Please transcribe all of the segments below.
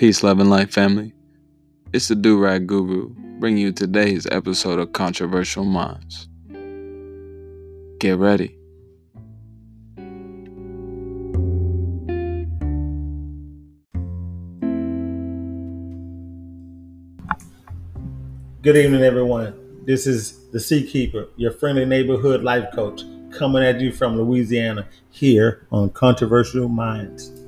Peace, love, and light, family. It's the Do Rag Guru bringing you today's episode of Controversial Minds. Get ready. Good evening, everyone. This is the Seakeeper, your friendly neighborhood life coach, coming at you from Louisiana here on Controversial Minds.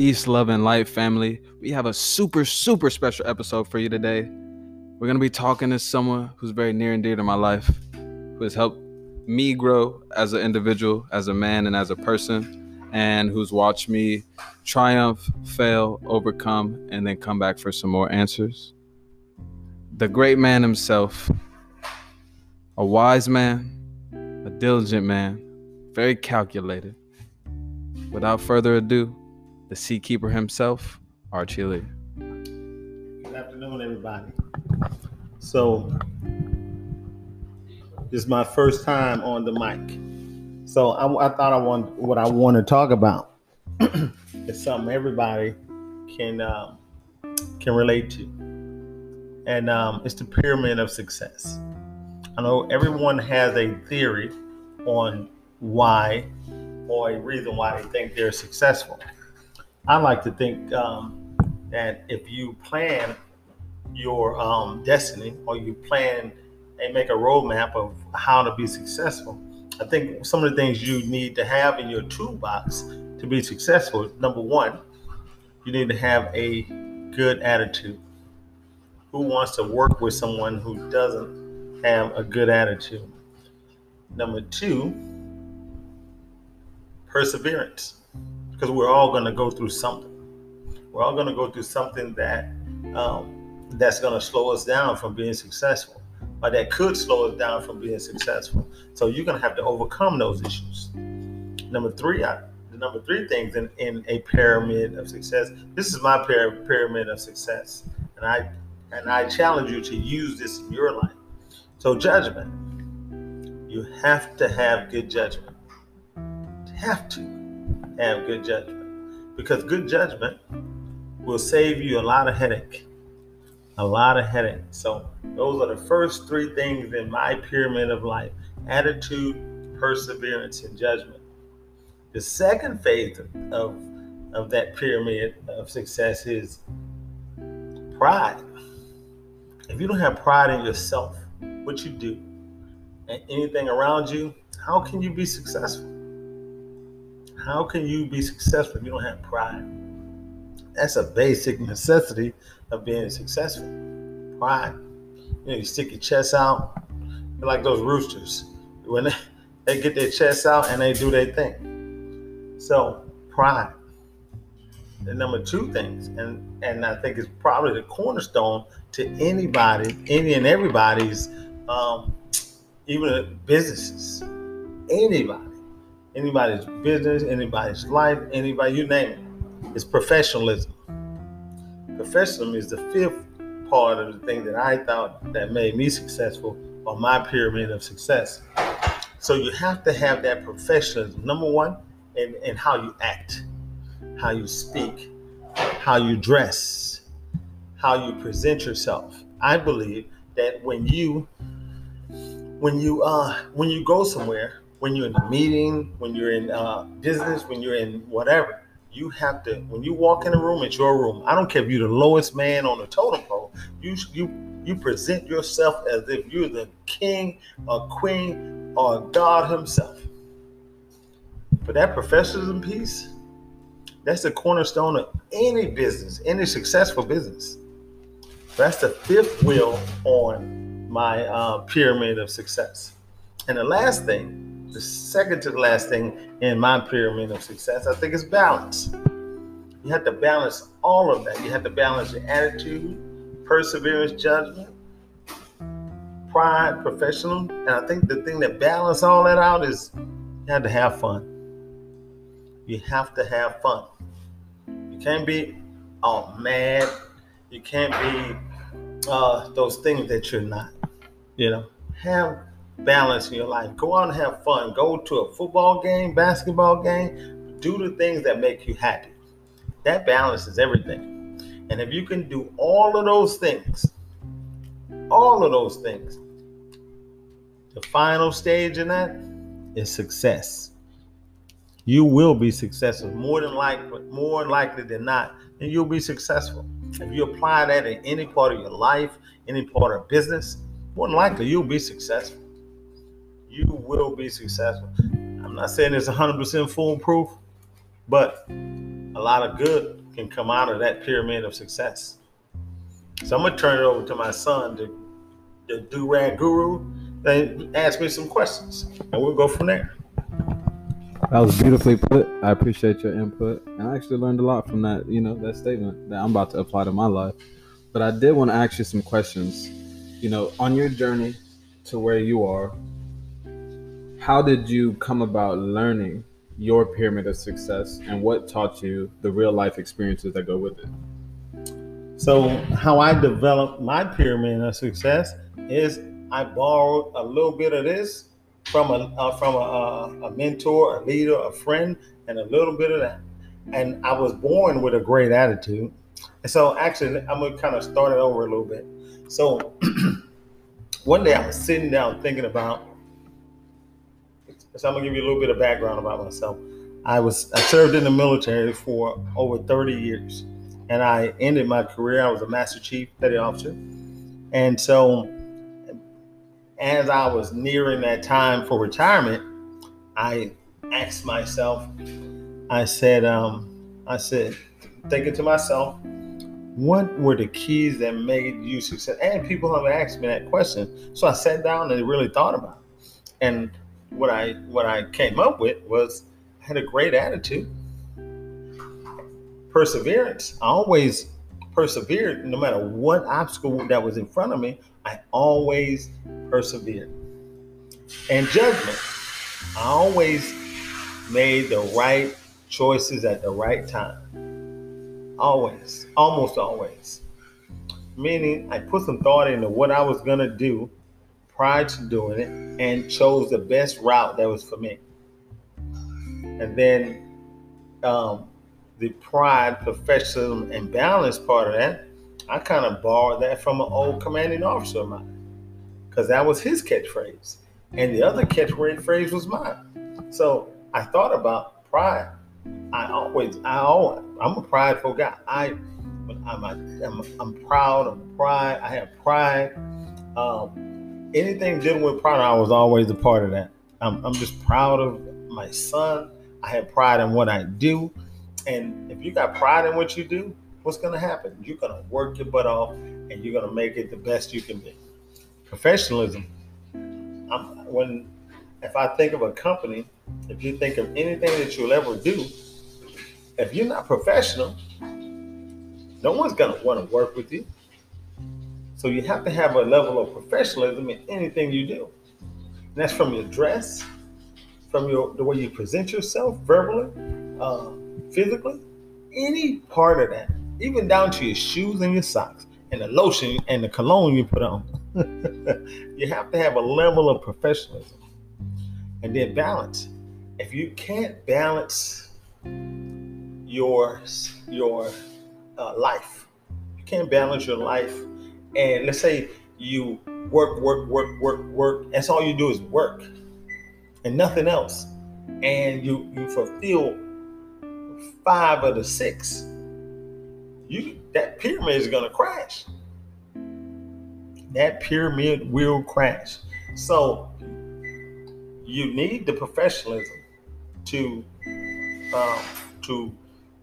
Peace, love, and light, family. We have a super, super special episode for you today. We're going to be talking to someone who's very near and dear to my life, who has helped me grow as an individual, as a man, and as a person, and who's watched me triumph, fail, overcome, and then come back for some more answers. The great man himself, a wise man, a diligent man, very calculated. Without further ado, the Seakeeper himself, Archie Lee. Good afternoon, everybody. So, this is my first time on the mic. So, I, I thought I want what I want to talk about is something everybody can um, can relate to, and um, it's the pyramid of success. I know everyone has a theory on why or a reason why they think they're successful. I like to think um, that if you plan your um, destiny or you plan and make a roadmap of how to be successful, I think some of the things you need to have in your toolbox to be successful. Number one, you need to have a good attitude. Who wants to work with someone who doesn't have a good attitude? Number two, perseverance because we're all going to go through something. We're all going to go through something that um, that's going to slow us down from being successful, or that could slow us down from being successful. So you're going to have to overcome those issues. Number three, I, the number three things in, in a pyramid of success. This is my pyramid of success, and I and I challenge you to use this in your life. So judgment, you have to have good judgment. You have to have good judgment. Because good judgment will save you a lot of headache. A lot of headache. So those are the first three things in my pyramid of life attitude, perseverance, and judgment. The second phase of, of that pyramid of success is pride. If you don't have pride in yourself, what you do, and anything around you, how can you be successful? How can you be successful if you don't have pride? That's a basic necessity of being successful. Pride. You know, you stick your chest out. Like those roosters. When they, they get their chest out and they do their thing. So pride. The number two things, and and I think it's probably the cornerstone to anybody, any and everybody's, um, even businesses, anybody anybody's business, anybody's life, anybody, you name it. It's professionalism. Professionalism is the fifth part of the thing that I thought that made me successful on my pyramid of success. So you have to have that professionalism. Number one, and, in how you act, how you speak, how you dress, how you present yourself. I believe that when you when you uh when you go somewhere when you're in a meeting, when you're in uh, business, when you're in whatever, you have to. When you walk in a room, it's your room. I don't care if you're the lowest man on the totem pole. You you you present yourself as if you're the king or queen or God Himself. But that professionalism piece, that's the cornerstone of any business, any successful business. That's the fifth wheel on my uh, pyramid of success. And the last thing the second to the last thing in my pyramid of success, I think is balance. You have to balance all of that. You have to balance your attitude, perseverance, judgment, pride, professional. And I think the thing that balance all that out is you have to have fun. You have to have fun. You can't be all mad. You can't be uh, those things that you're not. You know, have balance in your life. Go out and have fun. Go to a football game, basketball game. Do the things that make you happy. That balance is everything. And if you can do all of those things, all of those things, the final stage in that is success. You will be successful more than likely, more likely than not, and you'll be successful. If you apply that in any part of your life, any part of business, more than likely you'll be successful. You will be successful. I'm not saying it's 100% foolproof, but a lot of good can come out of that pyramid of success. So I'm gonna turn it over to my son, the, the do rag guru, and ask me some questions, and we'll go from there. That was beautifully put. I appreciate your input, and I actually learned a lot from that. You know, that statement that I'm about to apply to my life. But I did want to ask you some questions. You know, on your journey to where you are, how did you come about learning your pyramid of success, and what taught you the real life experiences that go with it? So, how I developed my pyramid of success is I borrowed a little bit of this from a uh, from a, a, mentor, a leader, a friend, and a little bit of that. And I was born with a great attitude. And so, actually, I'm gonna kind of start it over a little bit. So, one day I was sitting down thinking about. So I'm gonna give you a little bit of background about myself. I was I served in the military for over 30 years, and I ended my career. I was a Master Chief Petty Officer, and so as I was nearing that time for retirement, I asked myself, I said, um, I said, thinking to myself, what were the keys that made you success? And people have asked me that question. So I sat down and really thought about it. And what I what I came up with was I had a great attitude. Perseverance. I always persevered no matter what obstacle that was in front of me. I always persevered. And judgment. I always made the right choices at the right time. Always, almost always. Meaning, I put some thought into what I was to do prior to doing it and chose the best route that was for me. And then um, the pride, professionalism, and balance part of that, I kind of borrowed that from an old commanding officer of mine because that was his catchphrase. And the other catchphrase was mine. So I thought about pride. I always, I always, I'm a prideful guy. I, I'm, a, I'm, I'm proud. I'm pride. I have pride. Um, anything dealing with pride, I was always a part of that. I'm, I'm just proud of my son. I have pride in what I do. And if you got pride in what you do, what's going to happen? You're going to work your butt off and you're going to make it the best you can be professionalism. I'm, when if I think of a company, if you think of anything that you'll ever do, if you're not professional, no one's gonna want to work with you. So you have to have a level of professionalism in anything you do. And that's from your dress, from your the way you present yourself verbally, uh, physically, any part of that, even down to your shoes and your socks and the lotion and the cologne you put on. you have to have a level of professionalism and then balance. If you can't balance your your uh, life, you can't balance your life, and let's say you work, work, work, work, work. That's all you do is work and nothing else, and you you fulfill five of the six. You that pyramid is gonna crash that pyramid will crash. So you need the professionalism to um, to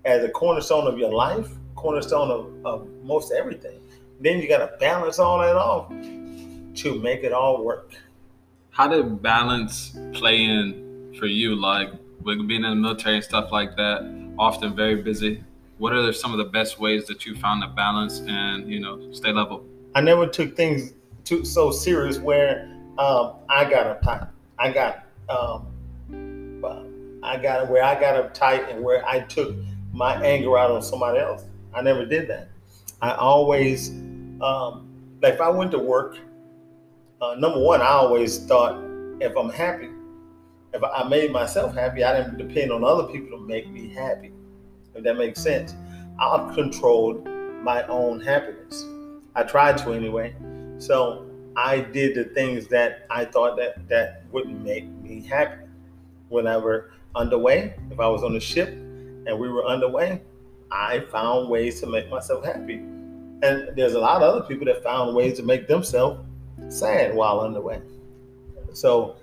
as a cornerstone of your life, cornerstone of, of most everything. Then you got to balance all that off to make it all work. How did balance play in for you? Like with being in the military and stuff like that, often very busy. What are some of the best ways that you found to balance and you know stay level? I never took things too so serious where um, I got uptight. I got um, I got where I got uptight and where I took my anger out on somebody else. I never did that. I always um, if I went to work. Uh, number one, I always thought if I'm happy, if I made myself happy, I didn't depend on other people to make me happy. If that makes sense, I've controlled my own happiness. I tried to anyway. So I did the things that I thought that that would make me happy. Whenever underway, if I was on a ship and we were underway, I found ways to make myself happy. And there's a lot of other people that found ways to make themselves sad while underway. So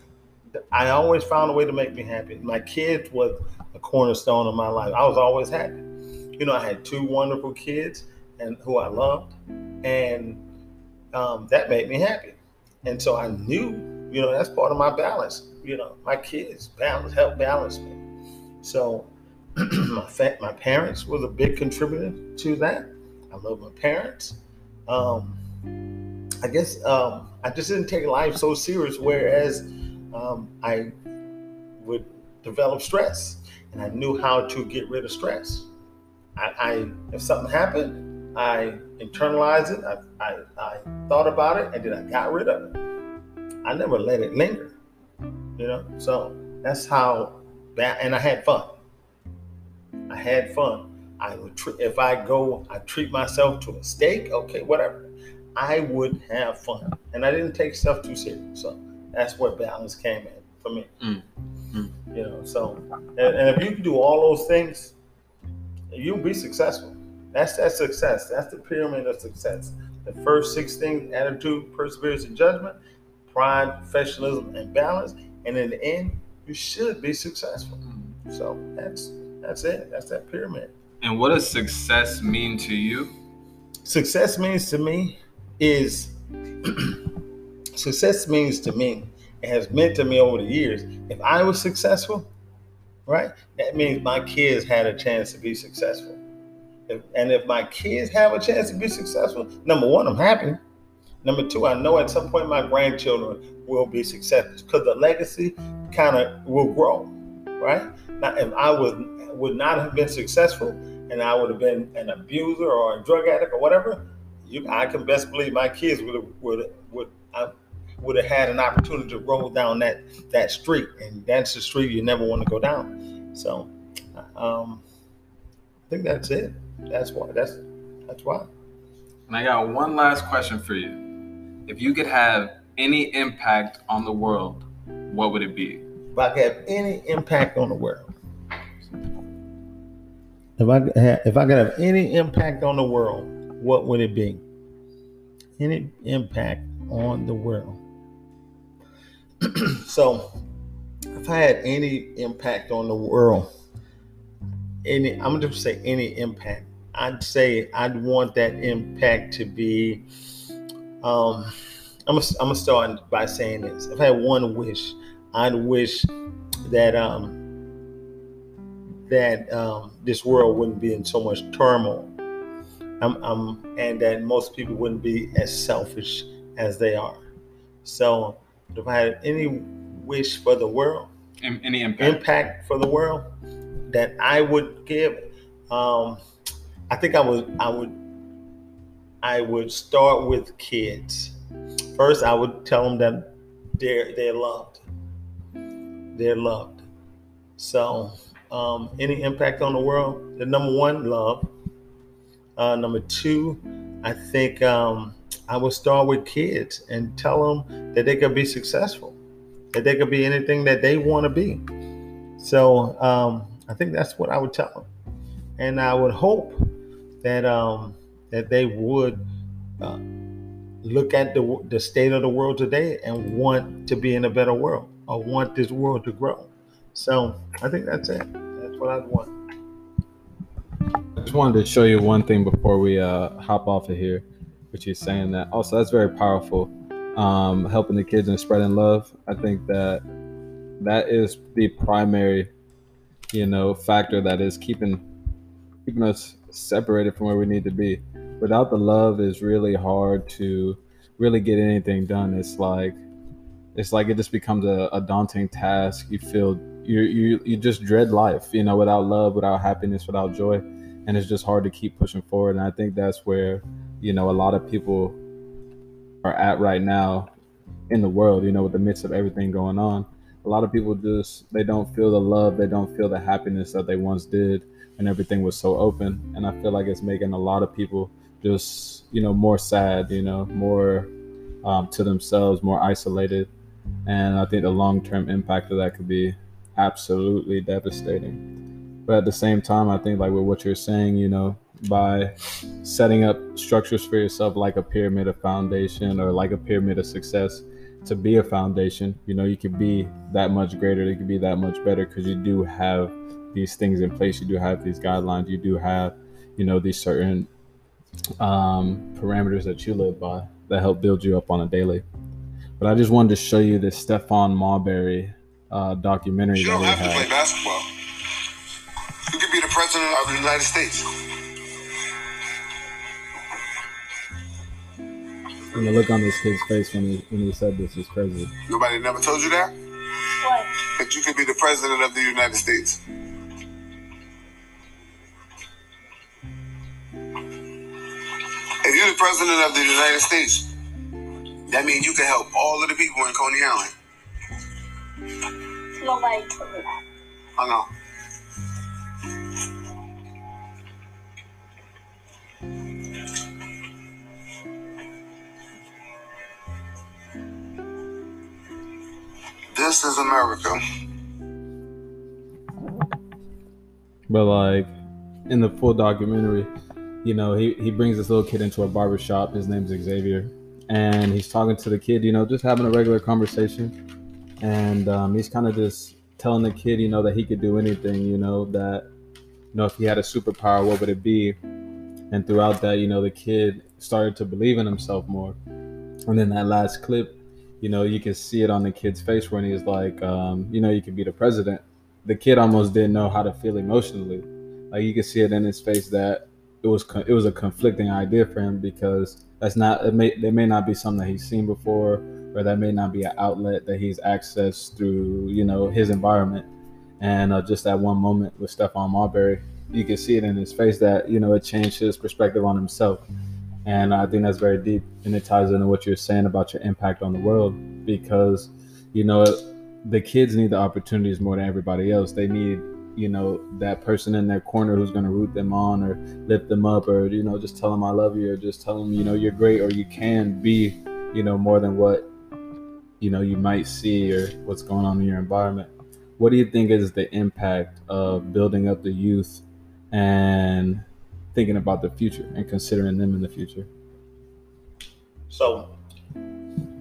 I always found a way to make me happy. My kids was a cornerstone of my life. I was always happy. You know, I had two wonderful kids and who I loved, and um, that made me happy. And so I knew, you know, that's part of my balance. You know, my kids balance help balance me. So my fa- my parents was a big contributor to that. I love my parents. Um, I guess um, I just didn't take life so serious, whereas um, I would develop stress, and I knew how to get rid of stress. I, I if something happened, I internalized it. I, I, I thought about it, and then I got rid of it. I never let it linger. You know, so that's how bad. And I had fun. I had fun. I would tr- if I go, I treat myself to a steak. Okay, whatever. I would have fun, and I didn't take stuff too serious. So that's where balance came in for me. Mm. Mm. You know, so and, and if you can do all those things, you'll be successful. That's that success. That's the pyramid of success. The first six things: attitude, perseverance, and judgment, pride, professionalism, and balance. And in the end, you should be successful. So that's that's it. That's that pyramid. And what does success mean to you? Success means to me is success means to me and has meant to me over the years. If I was successful, right, that means my kids had a chance to be successful. If, and if my kids have a chance to be successful, number one, I'm happy. Number two, I know at some point my grandchildren will be successful because the legacy kind of will grow, right? Now, if I was would not have been successful and I would have been an abuser or a drug addict or whatever, you, I can best believe my kids would have, would would I would have had an opportunity to roll down that that street, and that's the street you never want to go down. So, um, I think that's it. That's why. That's that's why. And I got one last question for you. If you could have any impact on the world, what would it be? If I could have any impact on the world, if I if I could have any impact on the world, what would it be? Any impact on the world. so, if I had any impact on the world, any, I'm gonna just say any impact. I'd say I'd want that impact to be. Um, I'm gonna, I'm gonna start by saying this. If I had one wish, I'd wish that um, that um, this world wouldn't be in so much turmoil. I'm, I'm, and that most people wouldn't be as selfish as they are. So, if I had any wish for the world, any impact, impact for the world that I would give, um, I think I would, I would, I would start with kids. First, I would tell them that they're they're loved. They're loved. So, um, any impact on the world? The number one, love. Uh, number two, I think um, I would start with kids and tell them that they could be successful, that they could be anything that they want to be. So um, I think that's what I would tell them, and I would hope that um, that they would uh, look at the the state of the world today and want to be in a better world or want this world to grow. So I think that's it. Want. I just wanted to show you one thing before we uh, hop off of here, which is saying that. Also, that's very powerful. Um, helping the kids and spreading love. I think that that is the primary, you know, factor that is keeping keeping us separated from where we need to be. Without the love, it's really hard to really get anything done. It's like it's like it just becomes a, a daunting task. You feel you you you just dread life, you know, without love, without happiness, without joy and it's just hard to keep pushing forward. And I think that's where you know a lot of people are at right now, in the world, you know, with the midst of everything going on. A lot of people just they don't feel the love, they don't feel the happiness that they once did and everything was so open. And I feel like it's making a lot of people just, you know, more sad, you know, more um, to themselves, more isolated. And I think the long term impact of that could be absolutely devastating. But at the same time, I think like with what you're saying, you know, by setting up structures for yourself like a pyramid of foundation or like a pyramid of success to be a foundation, you know, you could be that much greater, you could be that much better because you do have these things in place, you do have these guidelines, you do have, you know, these certain um, parameters that you live by that help build you up on a daily. But I just wanted to show you this Stephon Marbury uh, documentary. You don't have to play basketball. You could be the president of the United States. And the look on this kid's face when he when he said this is crazy. Nobody never told you that? What? That you could be the president of the United States. If you're the president of the United States, that means you can help all of the people in Coney Island. Nobody told me. This is America. But like in the full documentary, you know, he, he brings this little kid into a barber shop. His name's Xavier. And he's talking to the kid, you know, just having a regular conversation. And um, he's kind of just telling the kid, you know, that he could do anything, you know, that, you know, if he had a superpower, what would it be? And throughout that, you know, the kid started to believe in himself more. And then that last clip, you know, you can see it on the kid's face when he's like, um, you know, you could be the president. The kid almost didn't know how to feel emotionally. Like you can see it in his face that it was it was a conflicting idea for him because that's not it may there may not be something that he's seen before or that may not be an outlet that he's accessed through you know his environment. And uh, just that one moment with Stephon Marbury, you can see it in his face that you know it changed his perspective on himself. And I think that's very deep, and it ties into what you're saying about your impact on the world because you know the kids need the opportunities more than everybody else. They need you know that person in their corner who's going to root them on or lift them up or you know just tell them i love you or just tell them you know you're great or you can be you know more than what you know you might see or what's going on in your environment what do you think is the impact of building up the youth and thinking about the future and considering them in the future So,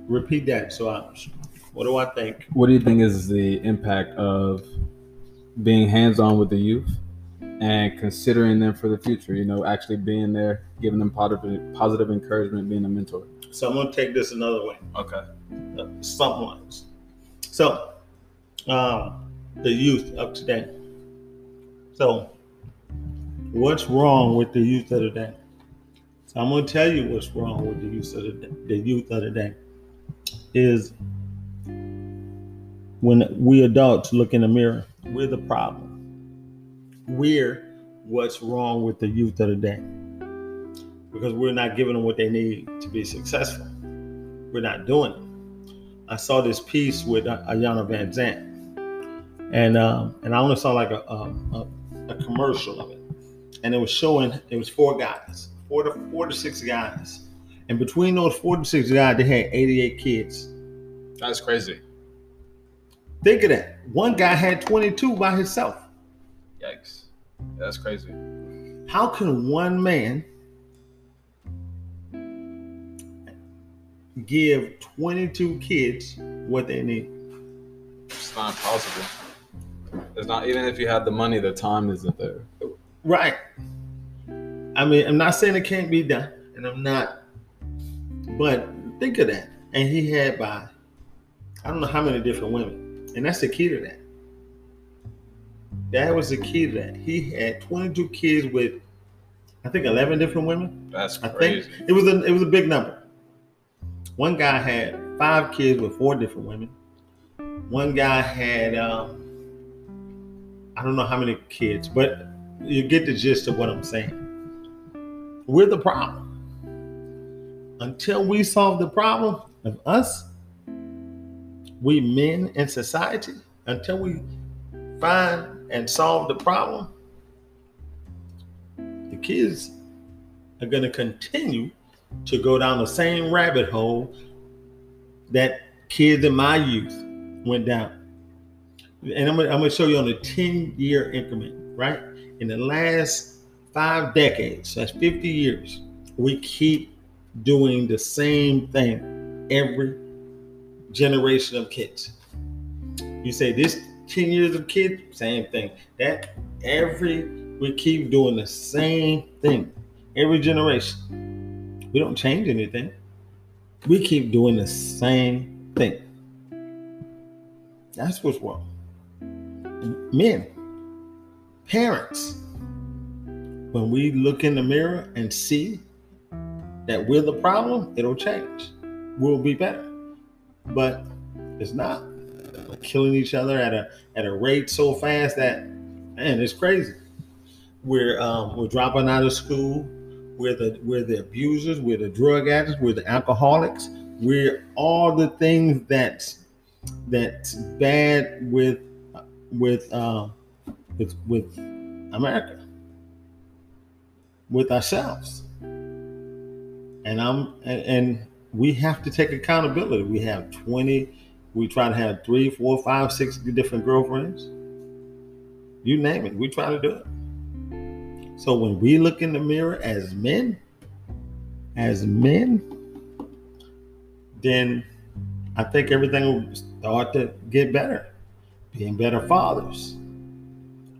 repeat that. So, I, what do I think? what do you think is the impact of being hands-on with the youth and considering them for the future you know actually being there giving them positive positive encouragement being a mentor So, I'm going to take this another way. okay Uh, Someone. So, um, the youth of today. So, what's wrong with the youth of today? So, I'm going to tell you what's wrong with the youth of the, the youth of today is when we adults look in the mirror, we're the problem. We're what's wrong with the youth of the day because we're not giving them what they need to be successful. We're not doing it. I saw this piece with uh, Iyanla Vanzant, and um, and I only saw like a, a a commercial of it, and it was showing it was four guys, four to four to six guys, and between those four to six guys, they had 88 kids. that's crazy Think of that. One guy had 22 by himself. yikes that's crazy How can one man give 22 kids what they need? it's not possible it's not even if you had the money the time isn't there Right. I mean, I'm not saying it can't be done, and I'm not, but think of that. And he had by, I don't know how many different women, and that's the key to that. That was the key to that. He had 22 kids with, I think, 11 different women. that's I crazy think it was a it was a big number. One guy had five kids with four different women. One guy had um, I don't know how many kids, but you get the gist of what I'm saying. We're the problem. Until we solve the problem of us we men in society, until we find and solve the problem, the kids are going to continue to go down the same rabbit hole that kids in my youth went down. And I'm gonna, show you on a 10 year increment, right? In the last five decades, that's 50 years, we keep doing the same thing every generation of kids. You say this 10 years of kids, same thing. That every we keep doing the same thing every generation. We don't change anything. We keep doing the same thing. That's what's wrong. Men, parents, when we look in the mirror and see that we're the problem, it'll change. We'll be better. But it's not. Killing each other at a at a rate so fast that man, it's crazy. We're um, we're dropping out of school. We're the we're the abusers. We're the drug addicts. We're the alcoholics. We're all the things that's that's bad with with uh, with with America, with ourselves. And I'm and, and we have to take accountability. We have 20, we try to have three, four, five, six different girlfriends. You name it, we try to do it. So when we look in the mirror as men, as men, then I think everything will start to get better. Being better fathers,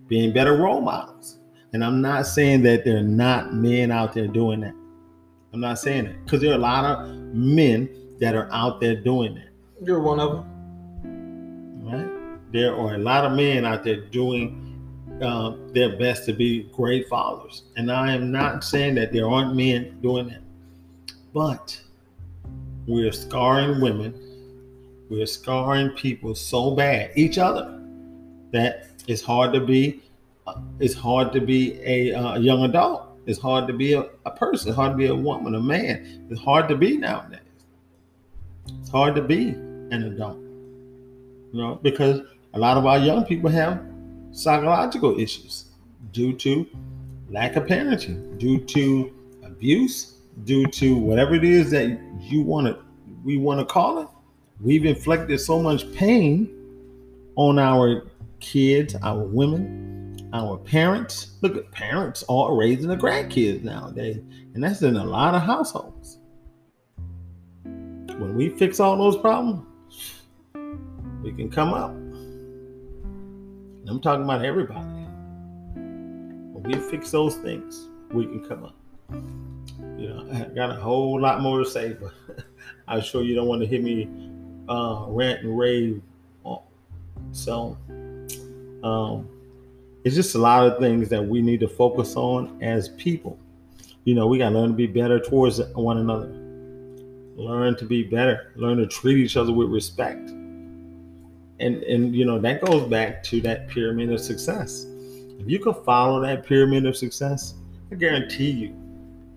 being better role models. And I'm not saying that there are not men out there doing that. I'm not saying that because there are a lot of men that are out there doing that. You're one of them. Right? There are a lot of men out there doing uh, their best to be great fathers. And I am not saying that there aren't men doing that. But we're scarring women, we're scarring people so bad, each other, that it's hard to be. Uh, it's hard to be a uh, young adult. It's hard to be a, a person. Hard to be a woman, a man. It's hard to be nowadays. It's hard to be an adult. You know, because a lot of our young people have psychological issues due to lack of parenting, due to abuse, due to whatever it is that you want to we want to call it. We've inflicted so much pain on our kids, our women, our parents. Look at parents all raising the grandkids nowadays, and that's in a lot of households. When we fix all those problems, we can come up. And I'm talking about everybody. When we fix those things, we can come up. You know, I got a whole lot more to say, but I'm sure you don't want to hear me uh, rant and rave. So, um, it's just a lot of things that we need to focus on as people. You know, we got to learn to be better towards one another. Learn to be better. Learn to treat each other with respect and and you know that goes back to that pyramid of success if you can follow that pyramid of success i guarantee you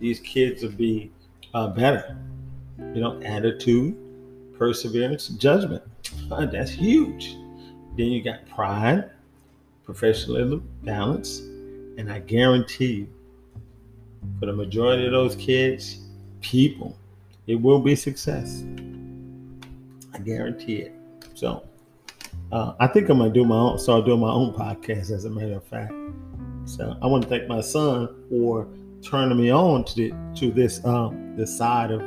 these kids will be uh, better you know attitude perseverance judgment uh, that's huge then you got pride professionalism balance and i guarantee for the majority of those kids people it will be success i guarantee it so uh, I think I'm gonna do my own, start doing my own podcast. As a matter of fact, so I want to thank my son for turning me on to the, to this um, this side of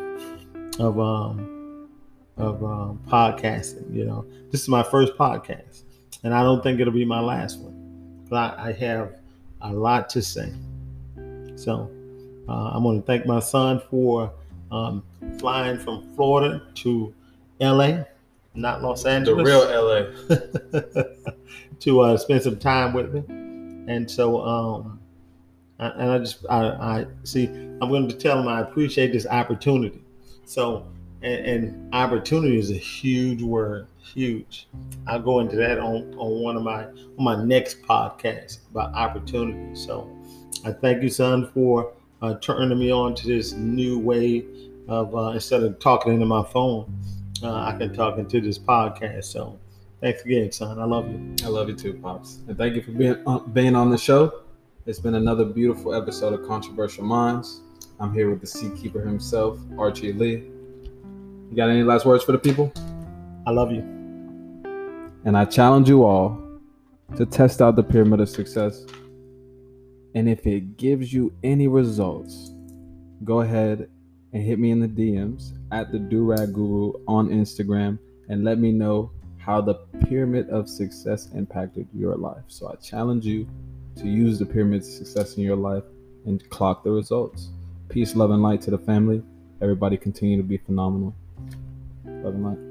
of um, of um, podcasting. You know, this is my first podcast, and I don't think it'll be my last one. But I, I have a lot to say. So uh, I want to thank my son for um, flying from Florida to LA not Los Angeles. The real LA. to uh, spend some time with me. And so, um, I, and I just, I, I see, I'm going to tell him I appreciate this opportunity. So, and, and, opportunity is a huge word, huge. I'll go into that on, on one of my, on my next podcast about opportunity. So I thank you, son, for uh, turning me on to this new way of, uh, instead of talking into my phone, uh, I can talk into this podcast. So thanks again, son. I love you. I love you too, pops, and thank you for being uh, being on the show. It's been another beautiful episode of Controversial Minds. I'm here with the Seakeeper himself, Archie Lee. You got any last words for the people? I love you. And I challenge you all to test out the pyramid of success. And if it gives you any results, go ahead and hit me in the DMs at the Durag Guru on Instagram and let me know how the pyramid of success impacted your life. So I challenge you to use the pyramid of success in your life and clock the results. Peace, love, and light to the family. Everybody continue to be phenomenal. Love and light.